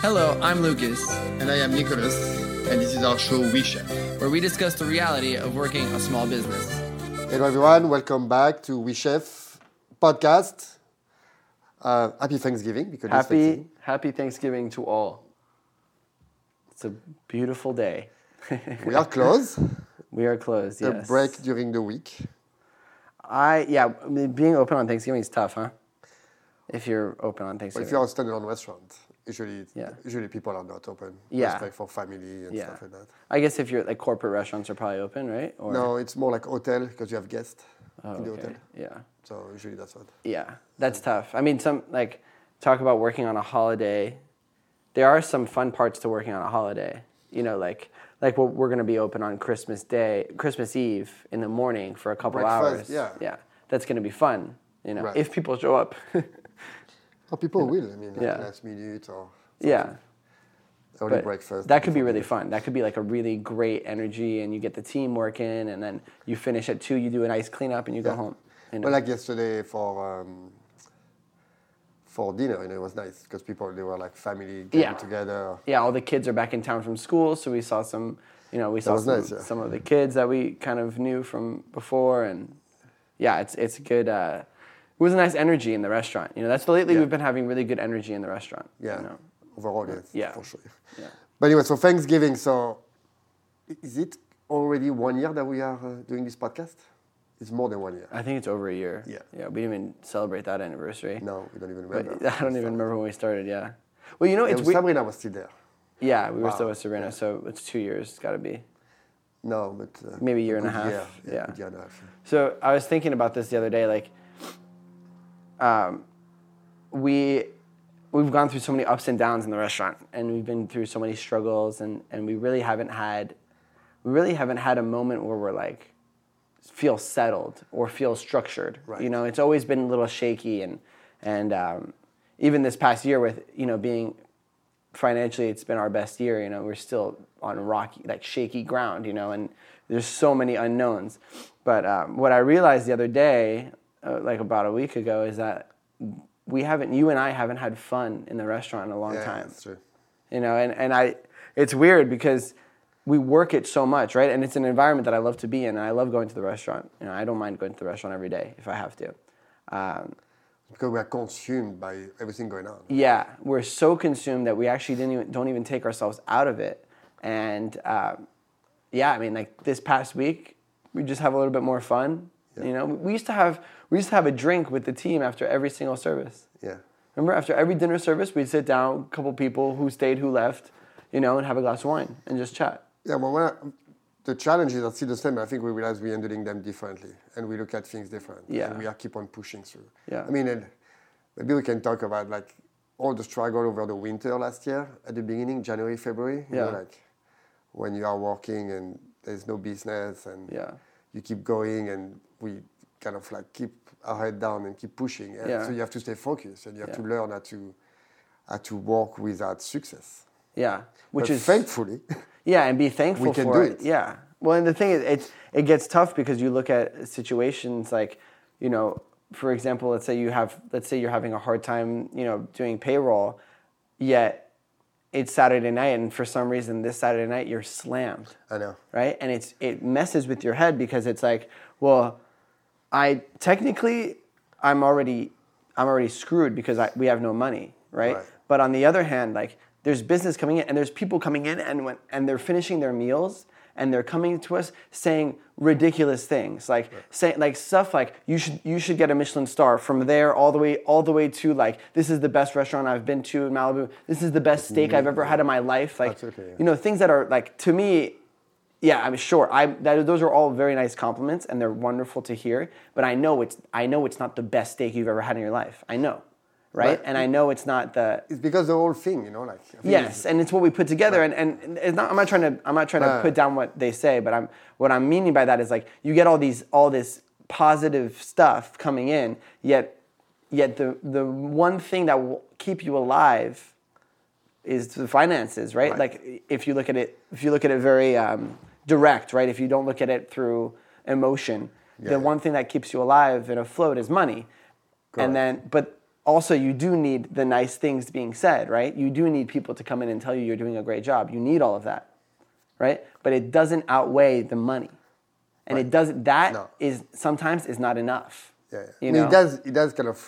Hello, I'm Lucas, And I am Nicolas, and this is our show Oui, Chef. where we discuss the reality of working a small business. Hello everyone, welcome back to Oui, Chef podcast. Uh, happy Thanksgiving because it's Happy Thanksgiving. Happy Thanksgiving to all. It's a beautiful day. we are closed. We are closed. yes. A break during the week. I yeah. I mean, being open on Thanksgiving is tough, huh? If you're open on But Thanksgiving. if you're a standalone restaurant, usually Yeah. usually people are not open. Yeah. For family and yeah. stuff like that. I guess if you're like corporate restaurants are probably open, right? Or No, it's more like hotel because you have guests Oh, in the okay. hotel. Yeah. So usually that's what. Yeah. That's tough. I mean, some like talk about working on a holiday. There are some fun parts to working on a holiday. You know, like like what we're gonna be open on Christmas Day, Christmas Eve in the morning for a couple Breakfast, hours. yeah. Yeah. That's gonna be fun. You know, Right. if people show up. Oh, people will. I mean, like Yeah. last minute or yeah. early But breakfast. that could be really fun. That could be like a really great energy, and you get the team working, and then you finish at two. You do a nice cleanup, and you go home. You know? But like yesterday for um, for dinner, you know, it was nice because people they were like family getting Yeah. together. yeah, all the kids are back in town from school, so we saw some. You know, we saw some, nice, yeah. some of the kids that we kind of knew from before, and yeah, it's it's good. Uh, it was a nice energy in the restaurant. You know, that's lately Yeah. we've been having really good energy in the restaurant. Yeah, You know? overall, yes, Yeah. for sure. Yeah. But anyway, so Thanksgiving. So, is it already one year that we are uh, doing this podcast? It's more than one year. I think it's over a year. Yeah. Yeah. We didn't even celebrate that anniversary. No, we don't even But remember. I don't even remember when we started. Yeah. Well, you know, Yeah, it's weird. Sabrina was still there. Yeah, we were still with Sabrina, so it's two years. It's got to be. No, but uh, Maybe a year and a half, Year. Yeah, yeah. year and a half. So I was thinking about this the other day. Like, um, we we've gone through so many ups and downs in the restaurant, and we've been through so many struggles, and and we really haven't had, we really haven't had a moment where we're like, feel settled or feel structured. Right. You know, it's always been a little shaky, and and um, even this past year with you know being financially it's been our best year you know we're still on rocky like shaky ground you know and there's so many unknowns but um, what i realized the other day uh, like about a week ago is that we haven't you and i haven't had fun in the restaurant in a long Yeah, time that's true. you know and, and i it's weird because we work it so much right and it's an environment that i love to be in and i love going to the restaurant you know i don't mind going to the restaurant every day if i have to um, Because we are consumed by everything going on. yeah, we're so consumed that we actually didn't even, don't even take ourselves out of it. And um, yeah, I mean, like this past week, we just have a little bit more fun. You know, we used to have we used to have a drink with the team after every single service. Yeah. Remember, after every dinner service, we'd sit down, a couple people who stayed, who left, you know, and have a glass of wine and just chat. Yeah, well, I- the challenges are still the same. I think we realize we're handling them differently, and we look at things differently. Yeah. And we are keep on pushing through. Yeah. I mean, and maybe we can talk about like all the struggle over the winter last year at the beginning, January, February. You know, Yeah. like when you are working and there's no business, and Yeah. you keep going, and we kind of like keep our head down and keep pushing. And Yeah. So you have to stay focused, and you have Yeah. to learn how to how to work without success. Yeah, which But is thankfully. Yeah, and be thankful We can for do it. it. Yeah. Well, and the thing is, it's it gets tough because you look at situations like, you know, for example, let's say you have, let's say you're having a hard time, you know, doing payroll, yet it's Saturday night, and for some reason this Saturday night you're slammed, I know. right? And it's it messes with your head because it's like, well, I technically I'm already I'm already screwed because I, we have no money, right? Right. But on the other hand, like there's business coming in and there's people coming in and when and they're finishing their meals and they're coming to us saying ridiculous things like saying like stuff like you should you should get a Michelin star from there all the way all the way to like this is the best restaurant I've been to in Malibu. This is the best steak mm-hmm. I've ever had in my life. Like Absolutely, yeah. you know things that are like to me yeah, I'm sure. I that, those are all very nice compliments, and they're wonderful to hear. But I know it's I know it's not the best steak you've ever had in your life. I know, right? Right. And I know it's not the It's because the whole thing, you know, like. Yes, and it's what we put together. And, and it's not. I'm not trying to. I'm not trying to put down what they say, but I'm. What I'm meaning by that is like you get all these all this positive stuff coming in, yet, yet the the one thing that will keep you alive is the finances, right? Right. Like if you look at it, if you look at it very um, direct, right? If you don't look at it through emotion, Yeah. the one thing that keeps you alive and afloat is money, Correct. and then but also you do need the nice things being said, right? You do need people to come in and tell you you're doing a great job. You need all of that, right? But it doesn't outweigh the money, and it doesn't. That No. is sometimes is not enough. Yeah, yeah. You I mean, it does. It does kind of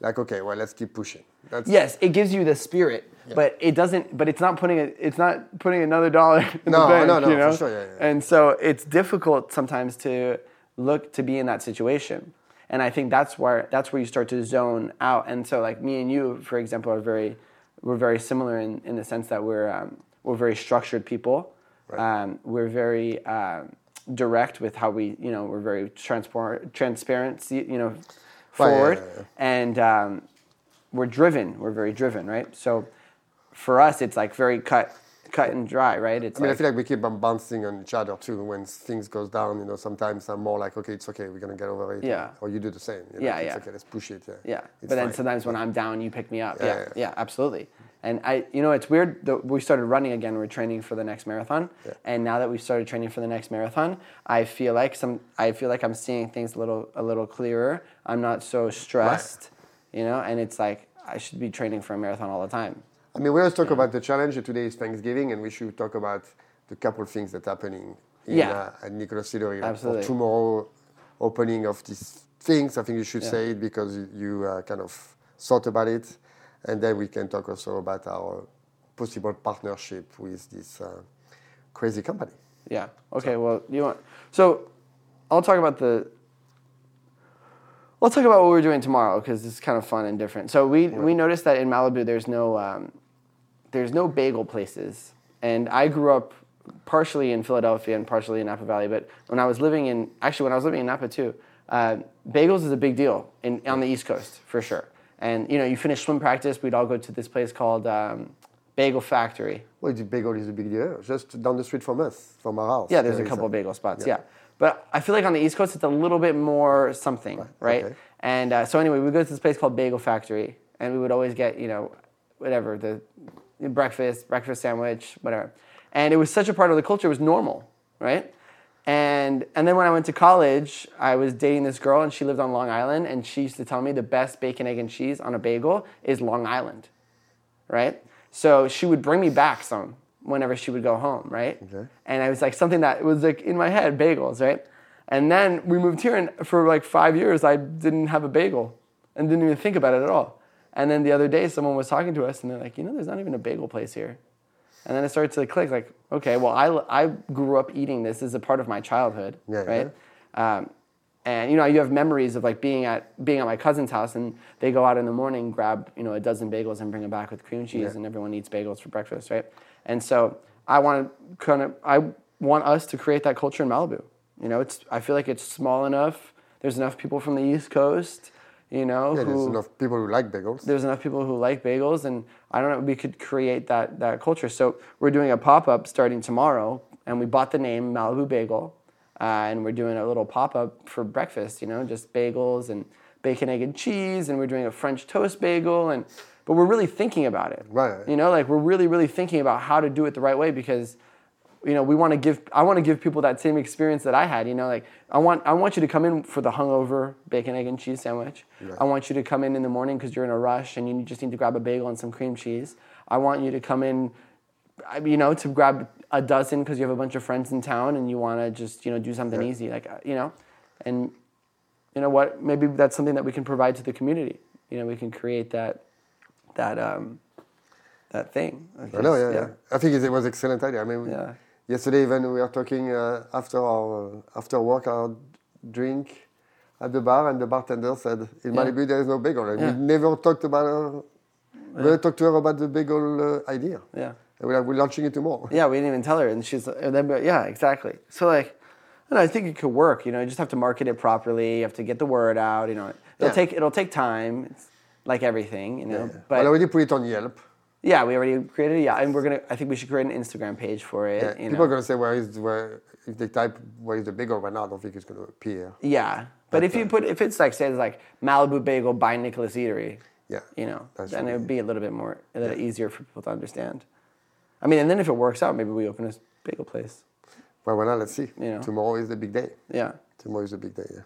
like okay, well, let's keep pushing. That's, Yes, it gives you the spirit, but it doesn't. But it's not putting it. It's not putting another dollar in No, the bank. no, no, you know? for sure, yeah, yeah. And so it's difficult sometimes to look to be in that situation, and I think that's where that's where you start to zone out. And so, like me and you, for example, are very we're very similar in, in the sense that we're um, we're very structured people. Right. Um, we're very um, direct with how we you know we're very transparent transparency you know Right, yeah, forward yeah, yeah. and um, we're driven. We're very driven, right? So for us, it's like very cut, cut and dry, right? It's I mean, I feel like we keep on bouncing on each other too. When things goes down, you know, sometimes I'm more like, okay, it's okay, we're gonna get over it. Yeah. Or you do the same. you know, Yeah, it's yeah. okay, let's push it. Yeah. yeah. It's But then fine. sometimes when I'm down, you pick me up. Yeah, Yeah, yeah. yeah, absolutely. And I, you know, it's weird. That we started running again. We're training for the next marathon, Yeah. and now that we've started training for the next marathon, I feel like some. I feel like I'm seeing things a little, a little clearer. I'm not so stressed, you know. And it's like I should be training for a marathon all the time. I mean, we always talk about the challenge. Today is Thanksgiving, and we should talk about the couple of things that are happening in, Yeah. uh, at Nicolas Eatery. Absolutely. For tomorrow, opening of these things, I think you should Yeah. say it because you, uh, kind of thought about it. And then we can talk also about our possible partnership with this uh, crazy company. Yeah. Okay. Well, you want so I'll talk about the. Let's talk about what we're doing tomorrow because it's kind of fun and different. So we we noticed that in Malibu there's no um, there's no bagel places, and I grew up partially in Philadelphia and partially in Napa Valley. But when I was living in actually when I was living in Napa too, uh, bagels is a big deal in on the East Coast for sure. And you know, you finish swim practice, we'd all go to this place called um, Bagel Factory. Well, the bagel is a big deal. Just down the street from us, from our house. Yeah, there's a couple of bagel spots. yeah. But I feel like on the East Coast, it's a little bit more something, right? okay. And uh, so anyway, we go to this place called Bagel Factory, and we would always get, you know, whatever the breakfast, breakfast sandwich, whatever. And it was such a part of the culture; it was normal, right? And and then when I went to college, I was dating this girl, and she lived on Long Island, and she used to tell me the best bacon, egg, and cheese on a bagel is Long Island, right? So she would bring me back some whenever she would go home, right? Okay. And I was like something that was like in my head, bagels, right? And then we moved here, and for like five years, I didn't have a bagel and didn't even think about it at all. And then the other day, someone was talking to us, and they're like, you know, there's not even a bagel place here. And then it started to click, like, okay, well, I, I grew up eating this as a part of my childhood, Yeah, right? Um, and you know, you have memories of like being at being at my cousin's house, and they go out in the morning, grab you know a dozen bagels, and bring them back with cream cheese, Yeah. and everyone eats bagels for breakfast, right? And so I want to kind of I want us to create that culture in Malibu. You know, it's I feel like it's small enough. There's enough people from the East Coast, you know, Yeah, who there's enough people who like bagels. there's enough people who like bagels and i don't know we could create that that culture so we're doing a pop-up starting tomorrow and we bought the name malibu bagel uh, and we're doing a little pop-up for breakfast you know just bagels and bacon egg and cheese and we're doing a french toast bagel and but we're really thinking about it. Right. you know like we're really really thinking about how to do it the right way because you know we want to give i want to give people that same experience that i had you know like i want i want you to come in for the hungover bacon egg and cheese sandwich. I want you to come in in the morning because you're in a rush and you just need to grab a bagel and some cream cheese. I want you to come in you know to grab a dozen because you have a bunch of friends in town and you want to just you know do something Yeah. easy like uh, you know and you know what maybe that's something that we can provide to the community you know we can create that that um that thing I know, yeah, yeah. I think it was an excellent idea. I mean, Yeah. yesterday when we were talking uh, after our uh, after work, our drink at the bar, and the bartender said, "In Yeah. Malibu there is no bagel." And Yeah. we never talked about her. We never talked to her about the bagel uh, idea. yeah we're, we're launching it tomorrow. Yeah, we didn't even tell her, and she's and then but yeah, exactly. So like, I, I think it could work. You know, you just have to market it properly. You have to get the word out. You know, it'll Yeah. take it'll take time. It's like everything, you know. Yeah. But I already put it on Yelp. yeah, we already created. it, Yeah, and we're gonna. I think we should create an Instagram page for it. Yeah. People know. are going to say, where is where? If they type where is the bagel right now, I don't think it's going to appear. Yeah, but if you uh, put if it's like say it's like Malibu Bagel by Nicolas Eatery, Yeah. you know, then it would be- be a little bit more a little easier for people to understand. I mean, and then if it works out, maybe we open a bagel place. Well, well, now let's see. You know. Tomorrow is the big day. Yeah. Tomorrow is the big day. Yeah.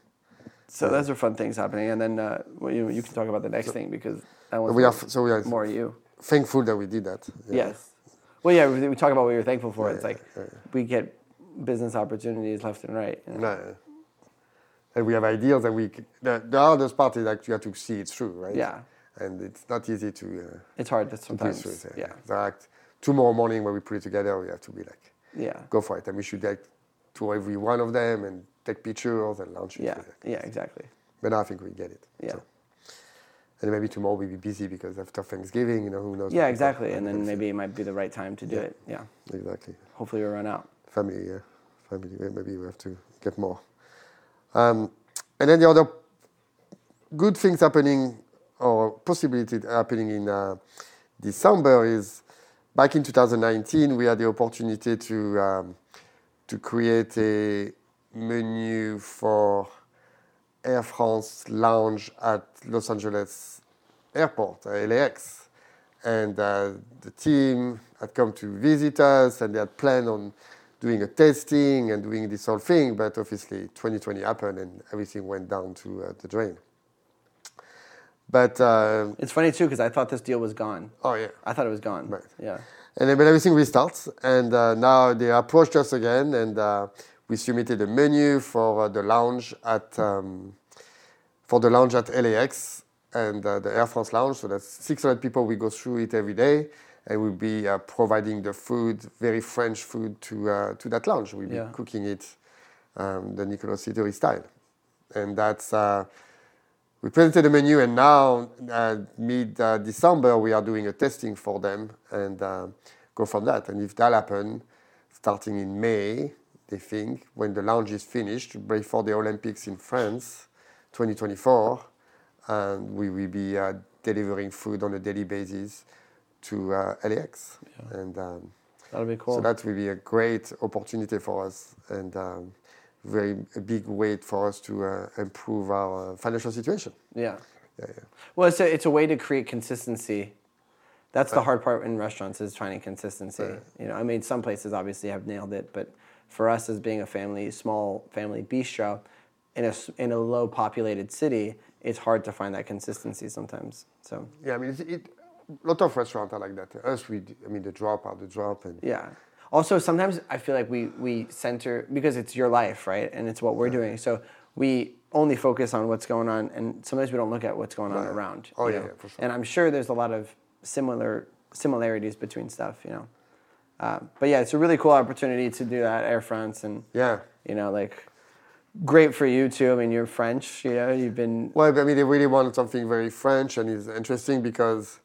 So those are fun things happening, and then uh, you you can talk about the next thing because That one's we more- are so we are more you. thankful that we did that. Yeah. Yes. Well, yeah, we, we talk about what you're thankful for. Yeah, it's like yeah, we get business opportunities left and right. you know? No. And we have ideas, and we the, the hardest part is that you have to see it through, right? Yeah. And it's not easy to uh, It's hard to sometimes. it. Yeah. So like tomorrow morning when we put it together, we have to be like, Yeah. go for it, and we should like to every one of them and take pictures and launch it. Yeah. Yeah. Exactly. But now I think we get it. Yeah. So. And maybe tomorrow we'll be busy because after Thanksgiving, you know, who knows? Yeah. Exactly. And then maybe it might be the right time to do Yeah. it. Yeah. Exactly. Hopefully we'll run out. family, yeah, family. Maybe we have to get more. Um, and then the other good things happening or possibility happening in uh, December is back in 2019 we had the opportunity to um, to create a menu for Air France lounge at Los Angeles Airport, LAX. And uh, the team had come to visit us and they had planned on doing a testing and doing this whole thing. But obviously, 2020 happened and everything went down to uh, the drain. But, uh, It's funny too because I thought this deal was gone. oh, yeah. I thought it was gone. Right. Yeah. And then but everything restarts. And uh, now they approached us again, and uh, we submitted a menu for uh, the lounge at um, for the lounge at LAX and uh, the Air France lounge. So that's 600 people. We go through it every day, and we'll be uh, providing the food, very French food, to uh, to that lounge. We'll be Yeah. cooking it um, the Nicolas Eatery style, and that's. Uh, we presented the menu, and now uh, mid uh, December we are doing a testing for them and uh, go from that. And if that happens, starting in May, they think when the lounge is finished before the Olympics in France, 2024, and we will be uh, delivering food on a daily basis to uh, LAX, and um, That'll be cool. so that will be a great opportunity for us and. Um, very big weight for us to uh, improve our uh, financial situation. yeah. Yeah, yeah. Well, it's a, it's a way to create consistency. That's the hard part in restaurants is finding consistency. You know, I mean, some places obviously have nailed it, but for us as being a family, small family bistro, in a in a low populated city, it's hard to find that consistency sometimes. So Yeah, I mean, it's, it, a lot of restaurants are like that. Us, we, I mean, the drop are the drop, and yeah. Also, sometimes I feel like we we center because it's your life, right, and it's what we're doing. So we only focus on what's going on, and sometimes we don't look at what's going on around. Oh, yeah, yeah, for sure. And I'm sure there's a lot of similar similarities between stuff, you know. Uh, but yeah, it's a really cool opportunity to do that Air France, and yeah. you know, like great for you too. I mean, you're French, you know, you've been Well, I mean, they really wanted something very French, and it's interesting because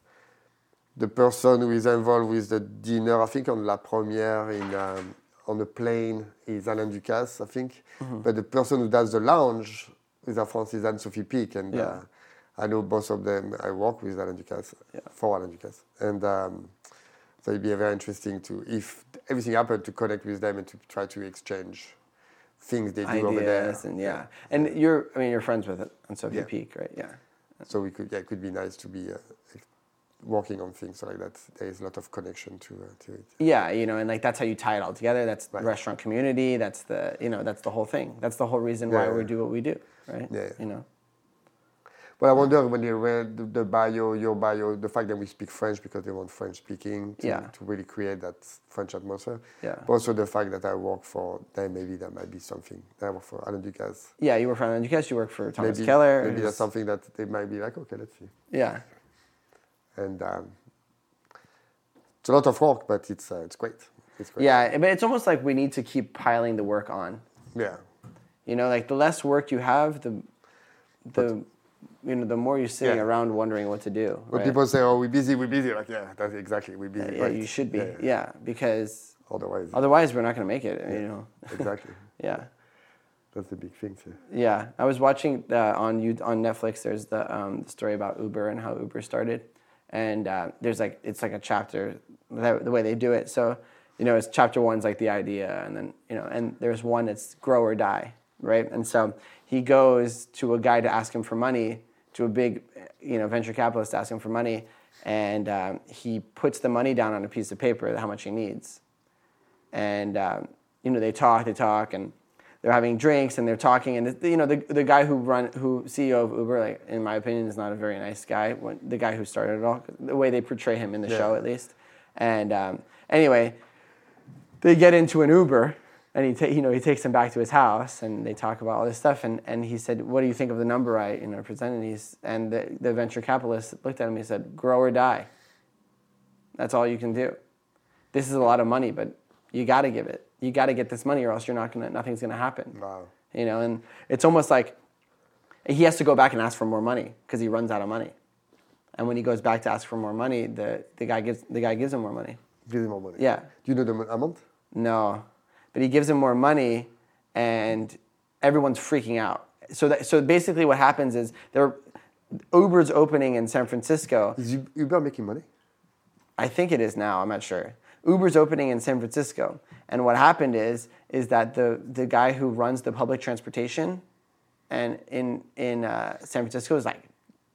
the person who is involved with the dinner, I think on La Première in um, on the plane is Alain Ducasse, I think. Mm-hmm. But the person who does the lounge is Air France is Anne-Sophie Pic, and Yeah. uh, I know both of them. I work with Alain Ducasse for Alain Ducasse, and um, so it'd be very interesting to if everything happened to connect with them and to try to exchange things they do over there. ideas, and yeah, and you're I mean, you're friends with it Anne-Sophie Yeah. Pic, right? Yeah. So we could, yeah, it could be nice to be uh, working on things like that. There is a lot of connection to, uh, to it. Yeah, you know, and like that's how you tie it all together. That's the Right. restaurant community. That's the you know that's the whole thing. That's the whole reason why Yeah, we yeah. do what we do, right? Yeah, yeah. You know. But I wonder when they read the, bio, your bio, the fact that we speak French because they want French speaking to, Yeah. to really create that French atmosphere. Yeah. But also the fact that I work for them, maybe that might be something. I work for Alain Ducasse. Yeah, you work for Alain Ducasse. You work for Thomas Maybe, Keller. maybe that's something that they might be like, okay, let's see. Yeah, And um, it's a lot of work, but it's uh, it's great. It's great. yeah, but it's almost like we need to keep piling the work on. Yeah. You know, like the less work you have, the the you know the more you're sitting Yeah. around wondering what to do. When right? people say, "Oh, we're busy, we're busy," like, yeah, that's exactly we're busy. yeah, right. you should be. Yeah, Yeah, yeah. because Otherwise, otherwise we're not going to make it. You know. exactly. yeah. That's the big thing. Too. Yeah, I was watching uh, on you on Netflix. There's the, um, the story about Uber and how Uber started, and uh, there's like it's like a chapter that, the way they do it. So, you know, it's chapter one's like the idea, and then you know, and there's one that's grow or die, right? And so he goes to a guy to ask him for money, to a big, you know, venture capitalist to ask him for money, and um, he puts the money down on a piece of paper, how much he needs, and um, you know they talk, they talk, and they're having drinks and they're talking and you know the, the guy who run who CEO of Uber like in my opinion is not a very nice guy when, the guy who started it all the way they portray him in the show at least. And um, anyway they get into an Uber and he ta- you know he takes him back to his house and they talk about all this stuff and, and he said what do you think of the number I you know presented? He's, and the, the venture capitalist looked at him and he said grow or die. That's all you can do. This is a lot of money but you got to give it you got to get this money or else you're not gonna nothing's gonna happen Wow. you know and it's almost like he has to go back and ask for more money because he runs out of money and when he goes back to ask for more money the, the guy gives the guy gives him more money Give him more money. Yeah. Do you know the amount? no but he gives him more money and everyone's freaking out so that, so basically what happens is there uber's opening in san francisco Is Uber making money? I think it is now. I'm not sure. Uber's opening in San Francisco, and what happened is is that the the guy who runs the public transportation, and in in uh, San Francisco is like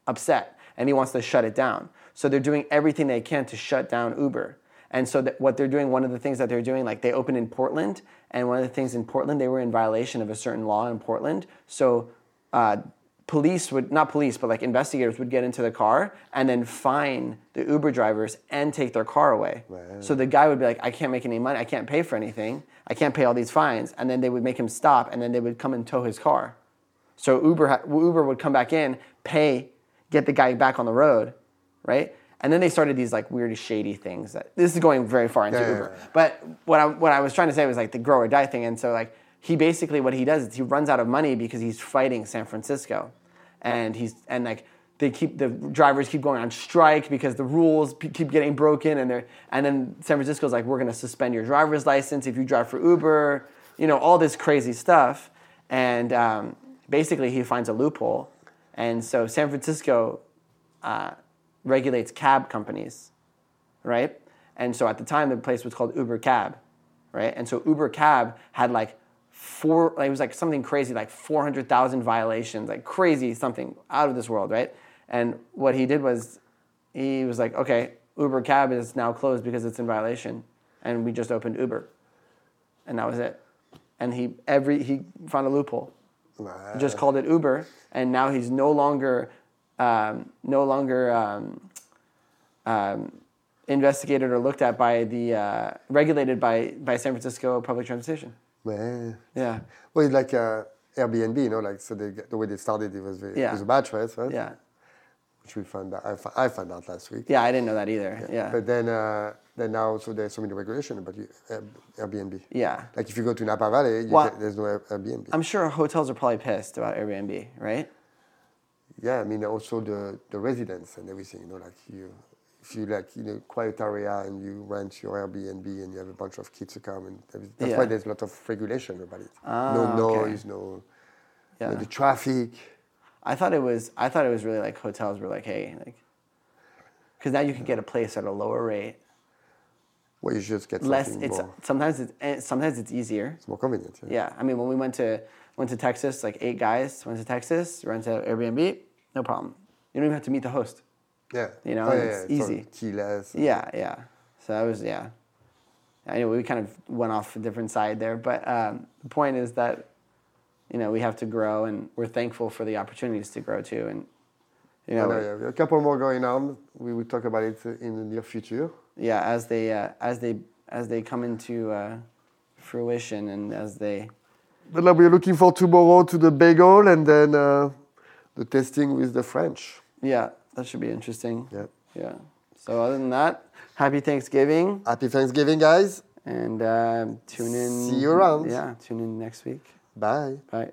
upset, and he wants to shut it down. So they're doing everything they can to shut down Uber. And so what they're doing, one of the things that they're doing, like they opened in Portland, and one of the things in Portland, they were in violation of a certain law in Portland. So uh, police would not police but like investigators would get into the car and then fine the uber drivers and take their car away. So the guy would be like i can't make any money. I can't pay for anything. I can't pay all these fines. And then they would make him stop and then they would come and tow his car. So uber uber would come back in pay get the guy back on the road right? And then they started these like weird shady things that this is going very far into Yeah, yeah, uber. yeah. but what I, what I was trying to say was like the grow or die thing. And so like he basically what he does is he runs out of money because he's fighting San Francisco, and he's and like they keep the drivers keep going on strike because the rules p- keep getting broken and they're and then San Francisco's like we're gonna suspend your driver's license if you drive for Uber, you know all this crazy stuff, and um, basically he finds a loophole, and so San Francisco uh, regulates cab companies right? And so at the time, the place was called Uber Cab, right? And so Uber Cab had like four, it was like something crazy, like 400,000 violations, like crazy something out of this world, right? And what he did was he was like, okay, Uber Cab is now closed because it's in violation. And we just opened Uber. And that was it. And he, every, he found a loophole just called it Uber, and now he's no longer um, no longer um, um, investigated or looked at by the uh, regulated by by San Francisco public transportation. Man. Yeah, Well, it's like uh, Airbnb, you know, like so they, the way they started, it was very, Yeah. it was a choice, right? yeah, Which we found out, I, I found out last week. yeah. I didn't know that either. Yeah, But then, uh, then now, so there's so many regulation about you, Airbnb. yeah. Like if you go to Napa Valley, you Well- can, there's no Airbnb. I'm sure hotels are probably pissed about Airbnb, right? yeah, I mean also the, the residents and everything, you know, like you, if you like, you know, quiet area and you rent your Airbnb and you have a bunch of kids to come and that's why there's a lot of regulation about it. Ah, no okay. noise, no, Yeah. know, the traffic. I thought it was. I thought it was really like hotels were like, hey, like, because now you can get a place at a lower rate, Well, you just get less. It's more, sometimes it's sometimes it's easier. it's more convenient. Yeah. Yeah, I mean, when we went to went to Texas, like eight guys went to Texas, rented an Airbnb, no problem. You don't even have to meet the host. Yeah. You know, Oh, yeah, it's yeah, easy. keyless. Yeah, yeah. So that was yeah. I Anyway, we kind of went off a different side there, but um, the point is that you know we have to grow, and we're thankful for the opportunities to grow too, and you know, know, yeah, a couple more going on. We will talk about it in the near future. yeah, as they uh, as they as they come into uh, fruition, and as they But now we're looking for tomorrow to the bagel and then uh, the testing with the French. yeah, that should be interesting. Yeah. Yeah. So other than that, happy Thanksgiving. Happy Thanksgiving, guys. And uh, tune in. See you around. Yeah, tune in next week. Bye. Bye.